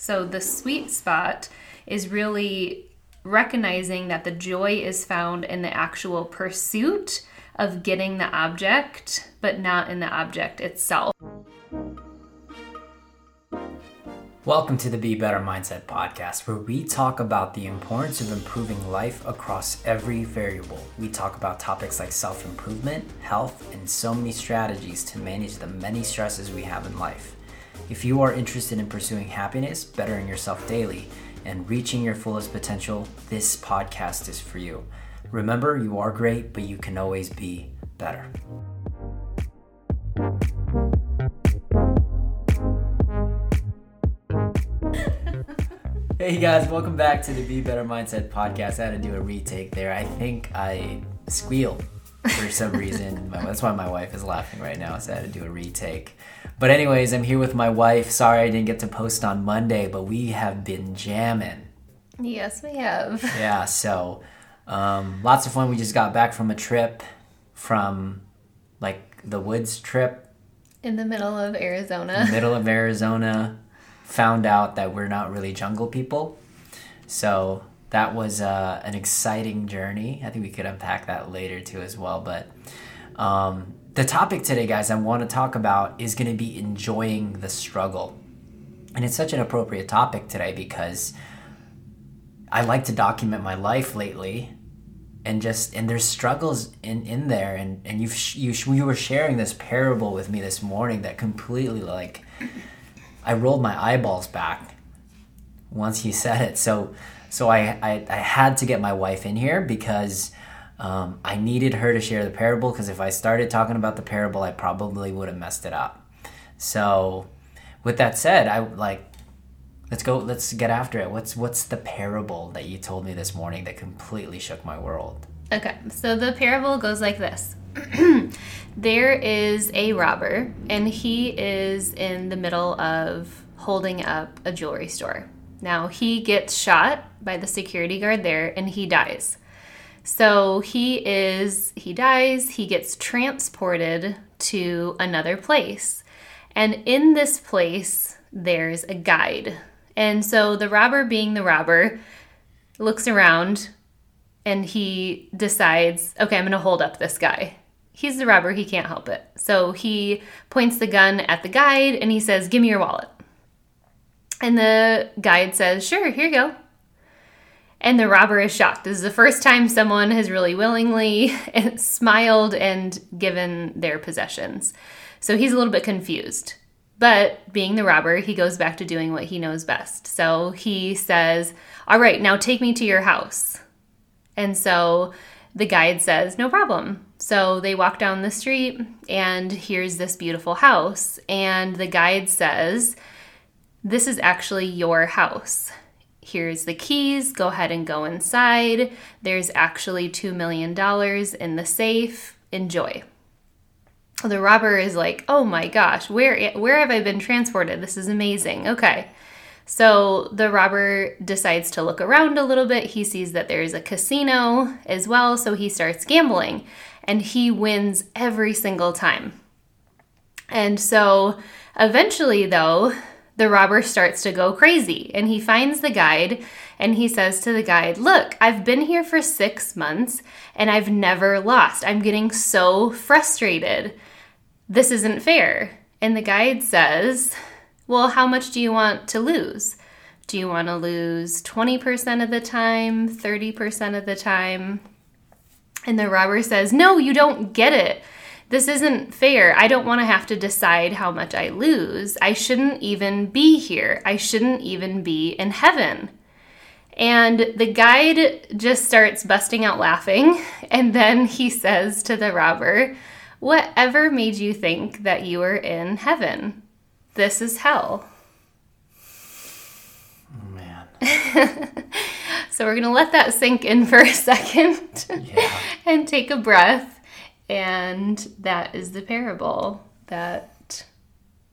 So the sweet spot is really recognizing that the joy is found in the actual pursuit of getting the object, but not in the object itself. Welcome to the Be Better Mindset podcast, where we talk about the importance of improving life across every variable. We talk about topics like self improvement, health, and so many strategies to manage the many stresses we have in life. If you are interested in pursuing happiness, bettering yourself daily, and reaching your fullest potential, this podcast is for you. Remember, you are great, but you can always be better. Hey guys, welcome back to the Be Better Mindset podcast. I had to do a retake there. I think I squealed for some reason. That's why my wife is laughing right now. So I had to do a retake. But anyways, I'm here with my wife. Sorry I didn't get to post on Monday, but we have been jamming. Yes, we have. Yeah, so um, lots of fun. We just got back from a trip from like the woods trip in the middle of Arizona. middle of Arizona found out that we're not really jungle people. So that was uh, an exciting journey. I think we could unpack that later too as well. But um, the topic today, guys, I want to talk about is going to be enjoying the struggle. And it's such an appropriate topic today because I like to document my life lately and just and there's struggles in in there and and you've you you were sharing this parable with me this morning that completely like I rolled my eyeballs back once he said it. So so I, I, I had to get my wife in here because um, I needed her to share the parable because if I started talking about the parable, I probably would have messed it up. So with that said, I like let's go let's get after it. What's what's the parable that you told me this morning that completely shook my world? Okay, so the parable goes like this. there is a robber, and he is in the middle of holding up a jewelry store. Now, he gets shot by the security guard there and he dies. So he is, he dies, he gets transported to another place. And in this place, there's a guide. And so the robber, being the robber, looks around and he decides, okay, I'm going to hold up this guy. He's the robber, he can't help it. So he points the gun at the guide and he says, Give me your wallet. And the guide says, Sure, here you go. And the robber is shocked. This is the first time someone has really willingly smiled and given their possessions. So he's a little bit confused. But being the robber, he goes back to doing what he knows best. So he says, All right, now take me to your house. And so the guide says, No problem. So they walk down the street, and here's this beautiful house. And the guide says, This is actually your house. Here's the keys. Go ahead and go inside. There's actually $2 million in the safe. Enjoy. The robber is like, "Oh my gosh, where where have I been transported? This is amazing." Okay. So the robber decides to look around a little bit. He sees that there's a casino as well, so he starts gambling and he wins every single time. And so eventually, though, the robber starts to go crazy and he finds the guide and he says to the guide, Look, I've been here for six months and I've never lost. I'm getting so frustrated. This isn't fair. And the guide says, Well, how much do you want to lose? Do you want to lose 20% of the time, 30% of the time? And the robber says, No, you don't get it. This isn't fair. I don't want to have to decide how much I lose. I shouldn't even be here. I shouldn't even be in heaven. And the guide just starts busting out laughing. And then he says to the robber, Whatever made you think that you were in heaven? This is hell. Oh, man. so we're going to let that sink in for a second Yeah. and take a breath. And that is the parable that,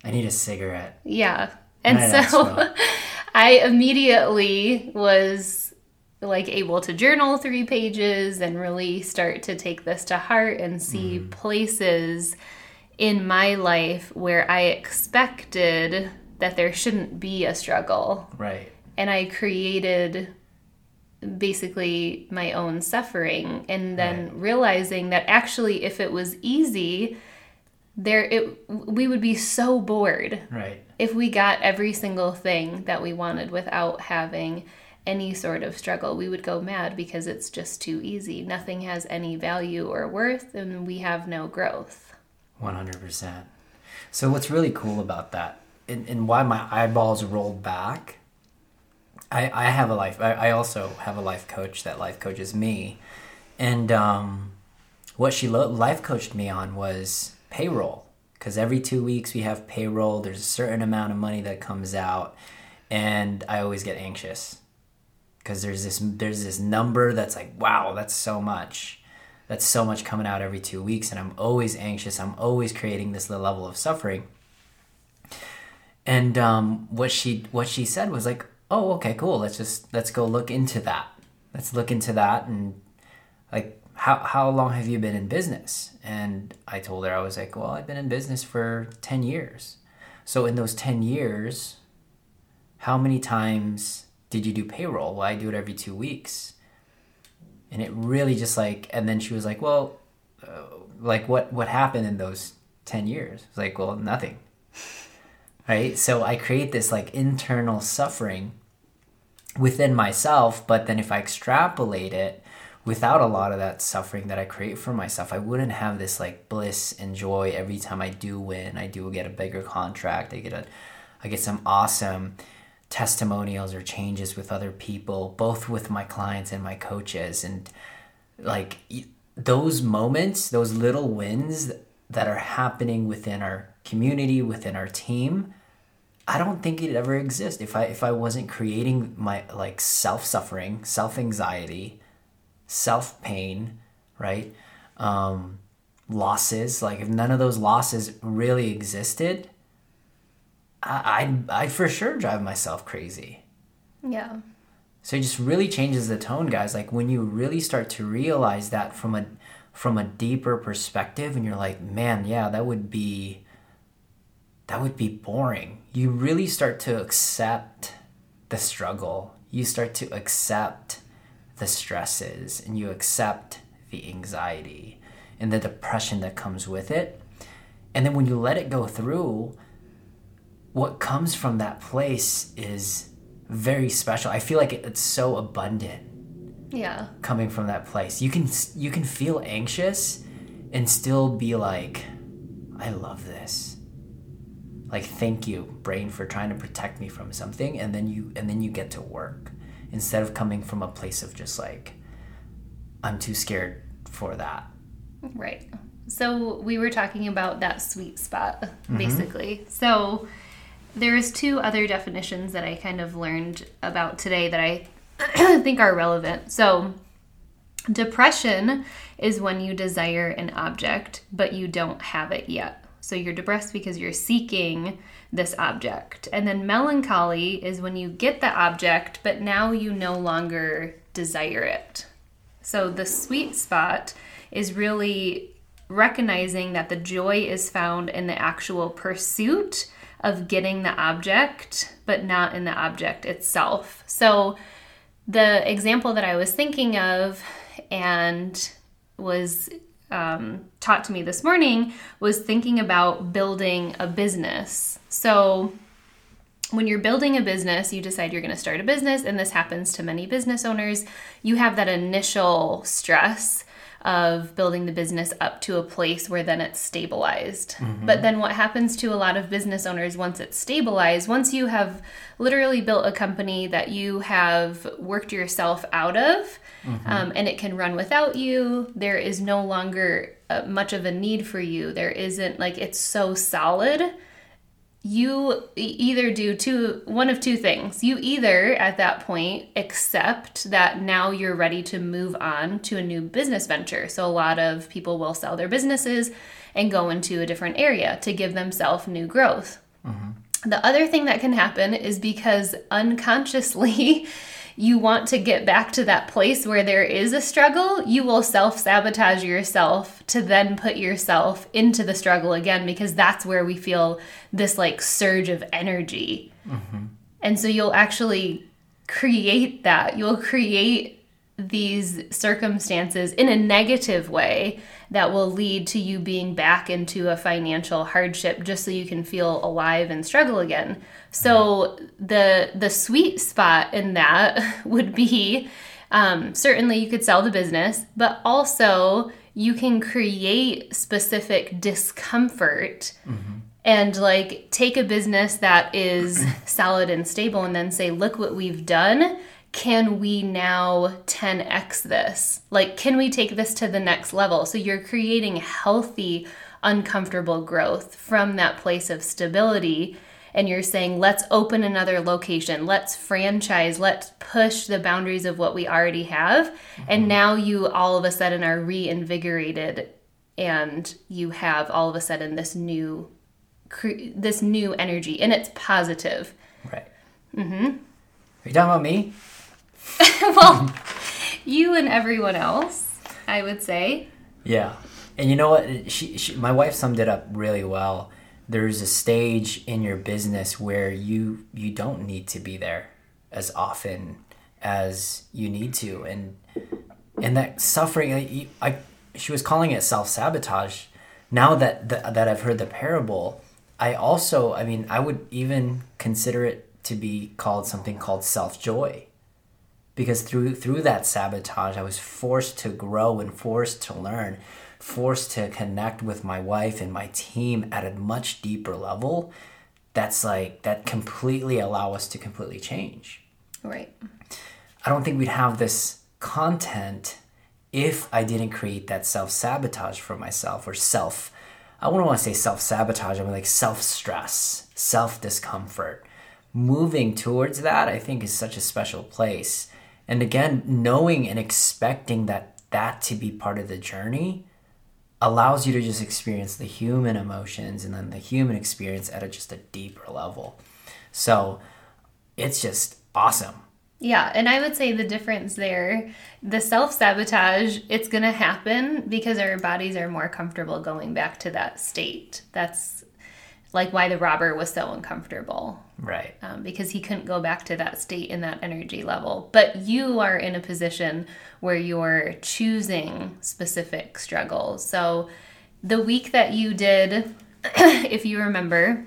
I need a cigarette. yeah. And that's so. I immediately was like able to journal three pages and really start to take this to heart and see mm-hmm. places in my life where I expected that there shouldn't be a struggle. Right. And I created basically my own suffering and then Right. realizing that actually if it was easy there it we would be so bored Right. if we got every single thing that we wanted without having any sort of struggle we would go mad because it's just too easy nothing has any value or worth and we have no growth 100%. So, what's really cool about that, and, and why my eyeballs rolled back, I, I have a life, I, I also have a life coach that life coaches me. And um, what she lo- life coached me on was payroll. Because every two weeks we have payroll, there's a certain amount of money that comes out, and I always get anxious. Because there's this there's this number that's like, wow, that's so much that's so much coming out every two weeks and i'm always anxious i'm always creating this level of suffering and um, what she what she said was like oh okay cool. Let's just let's go look into that. Let's look into that and like how, how long have you been in business? And i told her i was like well i've been in business for 10 years. So in those 10 years how many times did you do payroll? Well i do it every two weeks. And it really just like and then she was like well uh, like what what happened in those 10 years? It's like well nothing right? So i create this like internal suffering within myself but then if i extrapolate it without a lot of that suffering that i create for myself i wouldn't have this like bliss and joy every time i do win. I do get a bigger contract. I get a i get some awesome testimonials or changes with other people, both with my clients and my coaches. And like those moments, those little wins that are happening within our community, within our team, I don't think it'd ever exist if I if I wasn't creating my like self suffering, self anxiety, self pain, right? Um, losses. Like if none of those losses really existed, I I I for sure drive myself crazy. yeah So it just really changes the tone, guys. Like when you really start to realize that from a from a deeper perspective and you're like, "Man, yeah, that would be that would be boring." You really start to accept the struggle. You start to accept the stresses and you accept the anxiety and the depression that comes with it. And then when you let it go through, what comes from that place is very special. I feel like it's so abundant yeah coming from that place. You can you can feel anxious and still be like I love this. Like thank you brain for trying to protect me from something and then you and then you get to work instead of coming from a place of just like I'm too scared for that. Right. So we were talking about that sweet spot, mm-hmm. basically. So there's two other definitions that I kind of learned about today that I think are relevant. So depression is when you desire an object, but you don't have it yet. So you're depressed because you're seeking this object. And then melancholy is when you get the object, but now you no longer desire it. So the sweet spot is really recognizing that the joy is found in the actual pursuit of getting the object, but not in the object itself. So the example that I was thinking of and was um, taught to me this morning was thinking about building a business. So when you're building a business, you decide you're going to start a business, and this happens to many business owners. You have that initial stress of building the business up to a place where then it's stabilized. But then what happens to a lot of business owners once it's stabilized, once you have literally built a company that you have worked yourself out of um, and it can run without you, there is no longer uh, much of a need for you. There isn't like it's so solid you either do two one of two things. You either at that point accept that now you're ready to move on to a new business venture. So a lot of people will sell their businesses and go into a different area to give themselves new growth. Mm-hmm. The other thing that can happen is because unconsciously you want to get back to that place where there is a struggle, you will self sabotage yourself to then put yourself into the struggle again because that's where we feel this like surge of energy. Mm-hmm. And so you'll actually create that. You'll create these circumstances in a negative way that will lead to you being back into a financial hardship just so you can feel alive and struggle again. So the the sweet spot in that would be um, certainly you could sell the business, but also you can create specific discomfort mm-hmm. and like take a business that is solid and stable and then say, look what we've done can we now 10x this? Like, can we take this to the next level? So you're creating healthy, uncomfortable growth from that place of stability. And you're saying, let's open another location, let's franchise, let's push the boundaries of what we already have. Mm-hmm. And now you all of a sudden are reinvigorated and you have all of a sudden this new this new energy and it's positive right mm-hmm are you talking about me well, you and everyone else, I would say. Yeah. And you know what? She, she, my wife summed it up really well. There's a stage in your business where you you don't need to be there as often as you need to, and and that suffering. I, I she was calling it self sabotage. Now that the, that I've heard the parable, I also, I mean, I would even consider it to be called something called self joy because through through that sabotage i was forced to grow and forced to learn forced to connect with my wife and my team at a much deeper level that's like that completely allow us to completely change. Right. I don't think we'd have this content if i didn't create that self-sabotage for myself or self i wouldn't want to say self-sabotage i mean like self-stress self-discomfort. Moving towards that i think is such a special place and again, knowing and expecting that that to be part of the journey allows you to just experience the human emotions and then the human experience at a, just a deeper level. So it's just awesome. Yeah, and I would say the difference there, the self sabotage, it's going to happen because our bodies are more comfortable going back to that state. That's like why the robber was so uncomfortable. Right. Um, because he couldn't go back to that state in that energy level. But you are in a position where you're choosing specific struggles. So the week that you did, if you remember,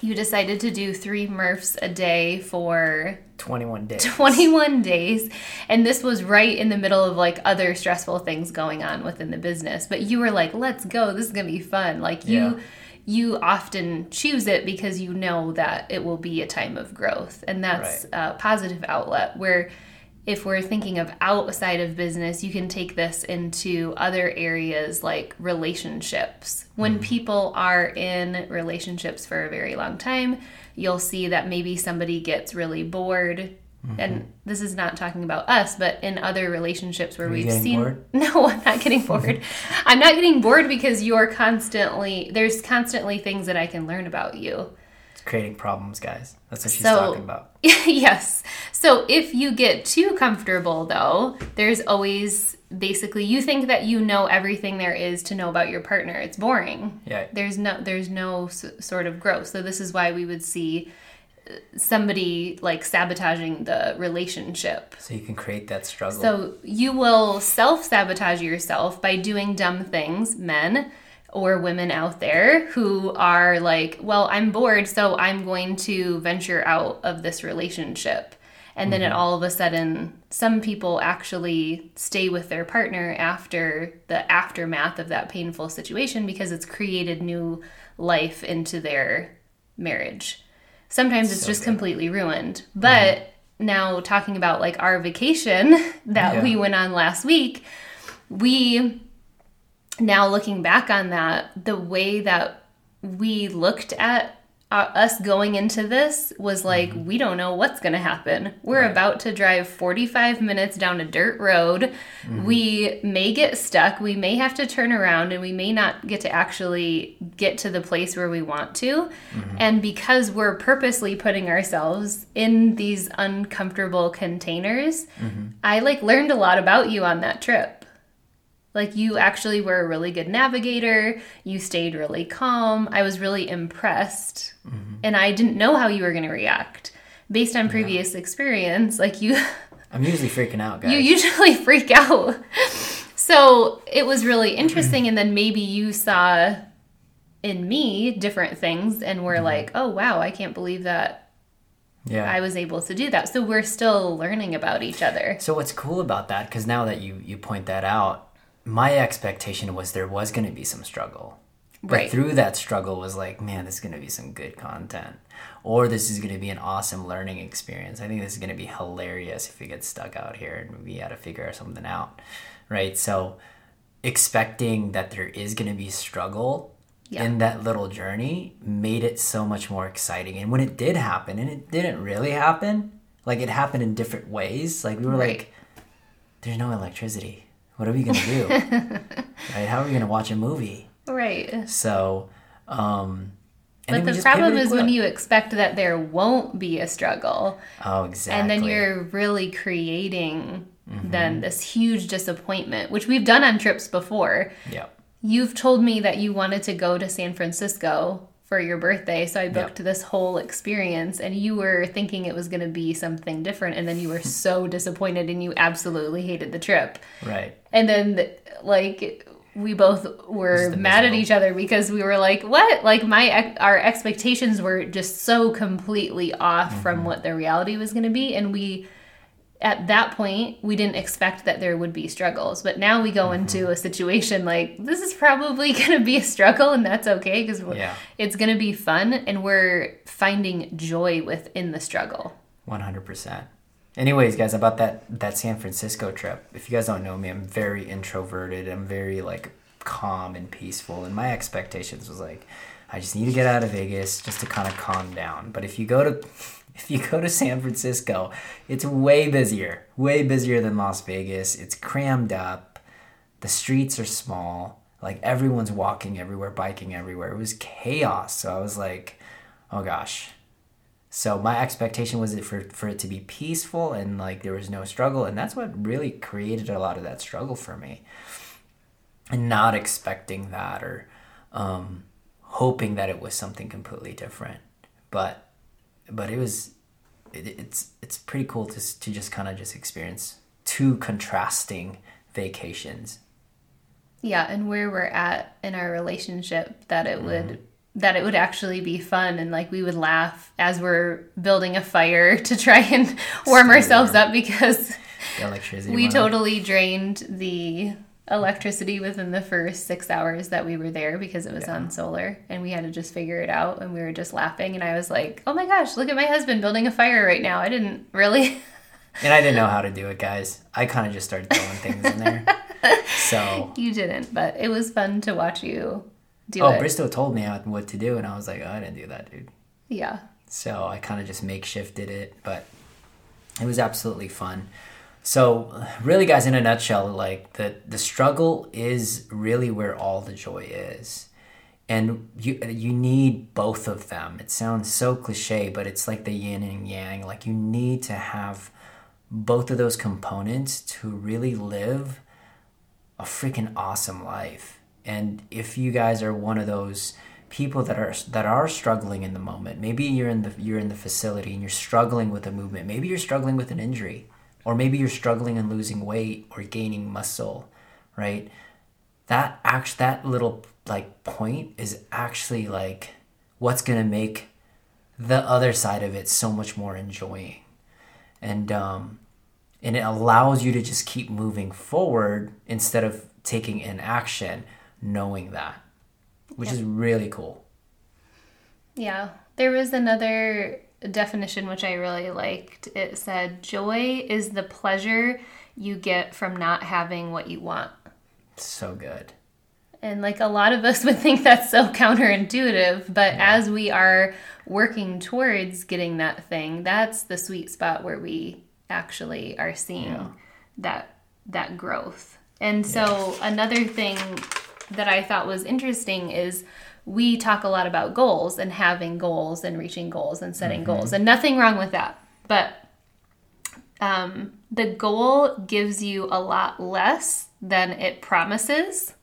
you decided to do three Murphs a day for 21 days. 21 days. And this was right in the middle of like other stressful things going on within the business. But you were like, let's go. This is going to be fun. Like, you. Yeah you often choose it because you know that it will be a time of growth. And that's right. a positive outlet where if we're thinking of outside of business, you can take this into other areas like relationships. When mm-hmm. people are in relationships for a very long time, you'll see that maybe somebody gets really bored Mm-hmm. And this is not talking about us, but in other relationships where we've seen. Bored? No, I'm not getting bored. I'm not getting bored because you're constantly, there's constantly things that I can learn about you. It's creating problems, guys. That's what she's so, talking about. yes. So if you get too comfortable, though, there's always basically you think that you know everything there is to know about your partner. It's boring. Yeah. There's no there's no s- sort of growth. So this is why we would see somebody like sabotaging the relationship. So you can create that struggle. So you will self sabotage yourself by doing dumb things, men or women out there who are like, well, I'm bored, so I'm going to venture out of this relationship. And then mm-hmm. it all of a sudden, some people actually stay with their partner after the aftermath of that painful situation because it's created new life into their marriage. Sometimes it's so just good. completely ruined. But mm-hmm. now talking about like our vacation that yeah. we went on last week, we now looking back on that, the way that we looked at uh, us going into this was like Mm-hmm. we don't know what's going to happen. We're about to drive 45 minutes down a dirt road. Mm-hmm. We may get stuck, we may have to turn around and we may not get to actually get to the place where we want to. Mm-hmm. And because we're purposely putting ourselves in these uncomfortable containers, Mm-hmm. I like learned a lot about you on that trip. Like you actually were a really good navigator. You stayed really calm. I was really impressed. Mm-hmm. And I didn't know how you were going to react. Based on previous experience, like you I'm usually freaking out, guys. you usually freak out. So, it was really interesting and then maybe you saw in me different things and were mm-hmm. like, "Oh, wow, I can't believe that yeah. I was able to do that." So, we're still learning about each other. So what's cool about that? Because now that you you point that out, my expectation was there was going to be some struggle. But Right. through that struggle was like, man, this is going to be some good content, or this is going to be an awesome learning experience. I think this is going to be hilarious if we get stuck out here and we got to figure something out, right? So expecting that there is going to be struggle Yeah. in that little journey made it so much more exciting. And when it did happen, and it didn't really happen, like it happened in different ways. Like we were Right. like, "There's no electricity. What are we gonna do? right? How are we gonna watch a movie?" Right. So, um, But the problem is when you expect that there won't be a struggle, oh exactly, and then you're really creating Mm-hmm. then this huge disappointment, which we've done on trips before. yeah, You've told me that you wanted to go to San Francisco for your birthday, so I booked this whole experience, and you were thinking it was going to be something different, and then you were so disappointed and you absolutely hated the trip. right. And then, like, we both were mad at each other because we were like, "What?" Like my our expectations were just so completely off Mm-hmm. from what the reality was going to be, and we at that point we didn't expect that there would be struggles. But now we go Mm-hmm. into a situation like this is probably going to be a struggle, and that's okay because Yeah. it's going to be fun, and we're finding joy within the struggle. One hundred percent. Anyways, guys, about that that San Francisco trip. If you guys don't know me, I'm very introverted. I'm very like calm and peaceful, and my expectations was like, I just need to get out of Vegas just to kind of calm down. But if you go to if you go to San Francisco, it's way busier, way busier than Las Vegas. It's crammed up. The streets are small. Like everyone's walking everywhere, biking everywhere. It was chaos. So I was like, oh gosh, so my expectation was it for, for it to be peaceful and like there was no struggle, and that's what really created a lot of that struggle for me. And not expecting that or um, hoping that it was something completely different, but but it was it, it's it's pretty cool to to just kind of just experience two contrasting vacations. Yeah, and where we're at in our relationship that it would Mm-hmm. that it would actually be fun and like we would laugh as we're building a fire to try and warm Stay ourselves warm. up because we went up. totally drained the electricity within the first six hours that we were there because it was on solar and we had to just figure it out and we were just laughing and I was like, Oh my gosh, look at my husband building a fire right now. I didn't really and I didn't know how to do it, guys. I kind of just started throwing things in there. So you didn't, but it was fun to watch you do oh, it. Bristow told me what to do, and I was like, oh, I didn't do that, dude. yeah. So I kind of just makeshifted it, but it was absolutely fun. So really, guys, in a nutshell, like the the struggle is really where all the joy is, and you you need both of them. It sounds so cliche, but it's like the yin and yang. Like you need to have both of those components to really live a freaking awesome life. And if you guys are one of those people that are that are struggling in the moment, maybe you're in the you're in the facility and you're struggling with a movement. Maybe you're struggling with an injury, or maybe you're struggling and losing weight or gaining muscle, right? That act that little like point is actually like what's gonna make the other side of it so much more enjoying and um, and it allows you to just keep moving forward instead of taking an action knowing that which is really cool Yeah. There was another definition which I really liked. It said, Joy is the pleasure you get from not having what you want. so good And like a lot of us would think that's so counterintuitive, but Yeah. as we are working towards getting that thing, that's the sweet spot where we actually are seeing Yeah. that that growth. And so another thing that I thought was interesting is we talk a lot about goals and having goals and reaching goals and setting goals and nothing wrong with that. But um, the goal gives you a lot less than it promises.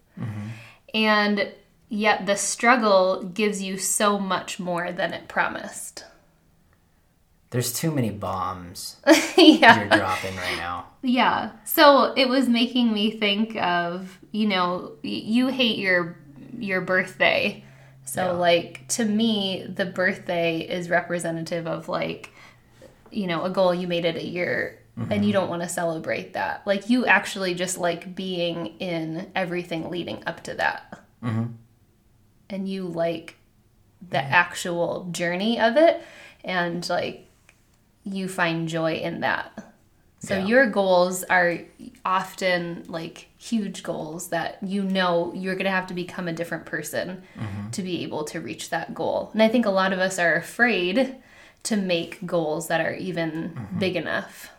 And yet the struggle gives you so much more than it promised. There's too many bombs yeah. you're dropping right now. Yeah. So it was making me think of, you know, y- you hate your your birthday. So Yeah. like to me, the birthday is representative of like you know, a goal you made it a year and you mm-hmm. don't want to celebrate that. Like you actually just like being in everything leading up to that. Mm-hmm. And you like the actual journey of it and like you find joy in that. So Yeah. your goals are often like huge goals that you know you're going to have to become a different person to be able to reach that goal. And I think a lot of us are afraid to make goals that are even big enough.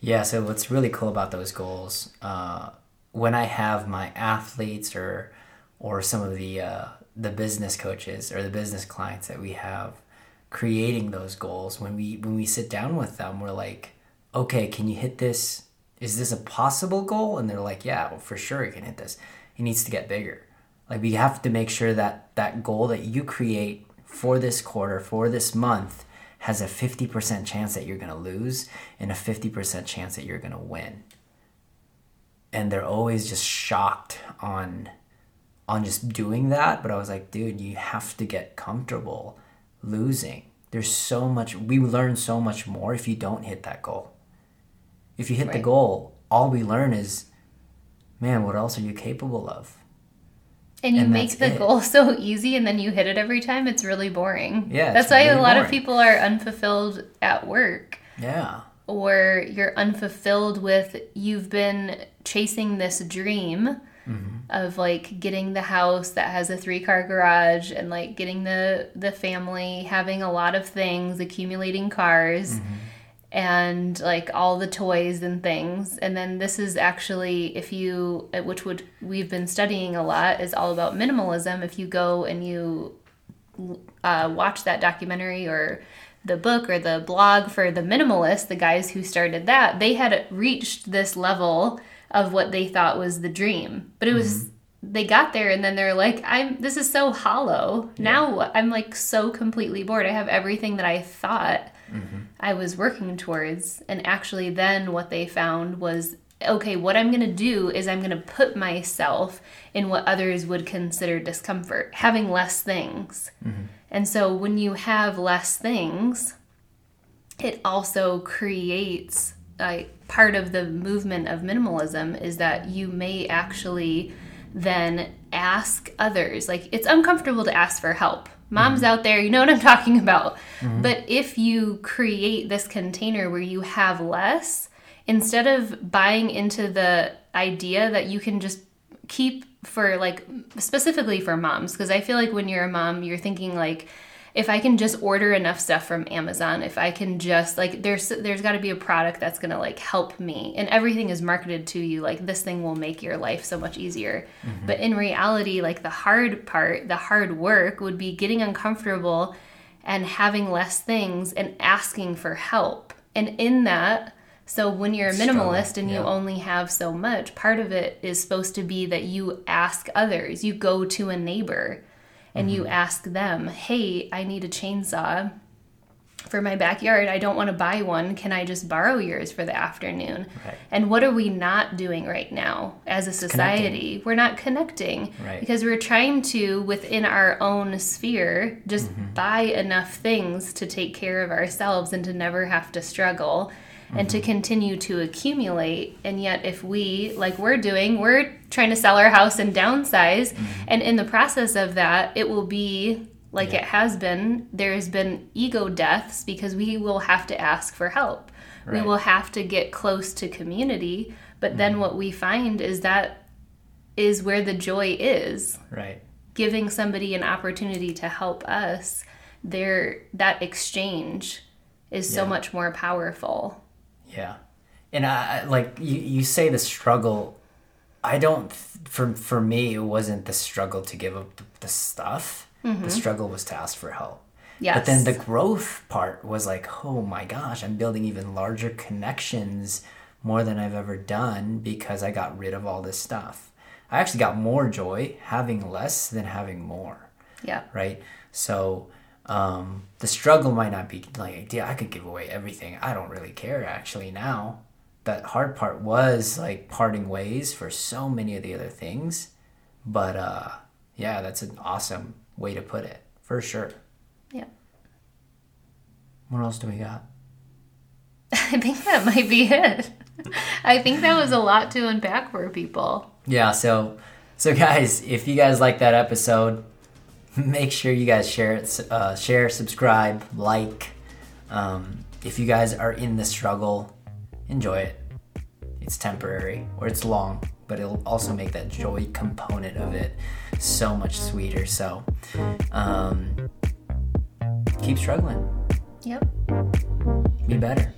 Yeah, so what's really cool about those goals, uh, when I have my athletes or or some of the uh, the business coaches or the business clients that we have creating those goals, when we when we sit down with them, we're like, okay, can you hit this? Is this a possible goal? And they're like, yeah, well, for sure you can hit this. It needs to get bigger. Like we have to make sure that that goal that you create for this quarter, for this month, has a 50% chance that you're going to lose and a 50% chance that you're going to win. And they're always just shocked on on just doing that, but I was like, dude, you have to get comfortable losing. There's so much we learn so much more if you don't hit that goal. If you hit the goal, all we learn is man, what else are you capable of? And you And make the it. goal so easy and then you hit it every time, it's really boring. Yeah, That's why a really lot of people are unfulfilled at work. Yeah. or you're unfulfilled with you've been chasing this dream mm-hmm. of like getting the house that has a three car garage and like getting the the family having a lot of things accumulating cars mm-hmm. And like all the toys and things and then this is actually if you which would we've been studying a lot is all about minimalism if you go and you uh, watch that documentary or the book or the blog for the minimalist, the guys who started that, they had reached this level of what they thought was the dream. But it was they got there and then they're like, I'm this is so hollow. Now? I'm like so completely bored. I have everything that I thought I was working towards. And actually then what they found was okay, what I'm going to do is I'm going to put myself in what others would consider discomfort, having less things. Mm-hmm. And so when you have less things, it also creates like part of the movement of minimalism is that you may actually then ask others. Like it's uncomfortable to ask for help. Moms mm-hmm. out there, you know what I'm talking about. Mm-hmm. But if you create this container where you have less, instead of buying into the idea that you can just keep for like specifically for moms because i feel like when you're a mom you're thinking like if i can just order enough stuff from amazon if i can just like there's there's got to be a product that's going to like help me. And everything is marketed to you like this thing will make your life so much easier. Mm-hmm. But in reality like the hard part the hard work would be getting uncomfortable and having less things and asking for help. And in that so when you're a minimalist and you only have so much, part of it is supposed to be that you ask others. You go to a neighbor and you Mm-hmm. ask them, "Hey, I need a chainsaw for my backyard. I don't want to buy one. Can I just borrow yours for the afternoon?" Right. And what are we not doing right now as a society? We're not connecting Right. because we're trying to within our own sphere just Mm-hmm. buy enough things to take care of ourselves and to never have to struggle and Mm-hmm. to continue to accumulate and yet if we like we're doing we're trying to sell our house and downsize Mm-hmm. and in the process of that it will be like Yeah. it has been there's been ego deaths because we will have to ask for help we will have to get close to community but then what we find is that is where the joy is. Right. Giving somebody an opportunity to help us, there that exchange is so Yeah. much more powerful. Yeah, and I like you. You say the struggle. I don't. For for me, it wasn't the struggle to give up the, the stuff. The mm-hmm. struggle was to ask for help. Yes. But then the growth part was like, oh my gosh, I'm building even larger connections more than I've ever done because I got rid of all this stuff. I actually got more joy having less than having more yeah. right? So um, the struggle might not be like, yeah, I could give away everything. I don't really care actually now. That hard part was like parting ways for so many of the other things. But uh, yeah, that's an awesome way to put it for sure. Yeah. What else do we got? I think that might be it. I think that was a lot to unpack for people. Yeah, so so guys, if you guys like that episode, make sure you guys share it, uh, share, subscribe, like. Um, if you guys are in the struggle, enjoy it. It's temporary or it's long, but it'll also make that joy component of it so much sweeter. So um, keep struggling. Yep. Be better.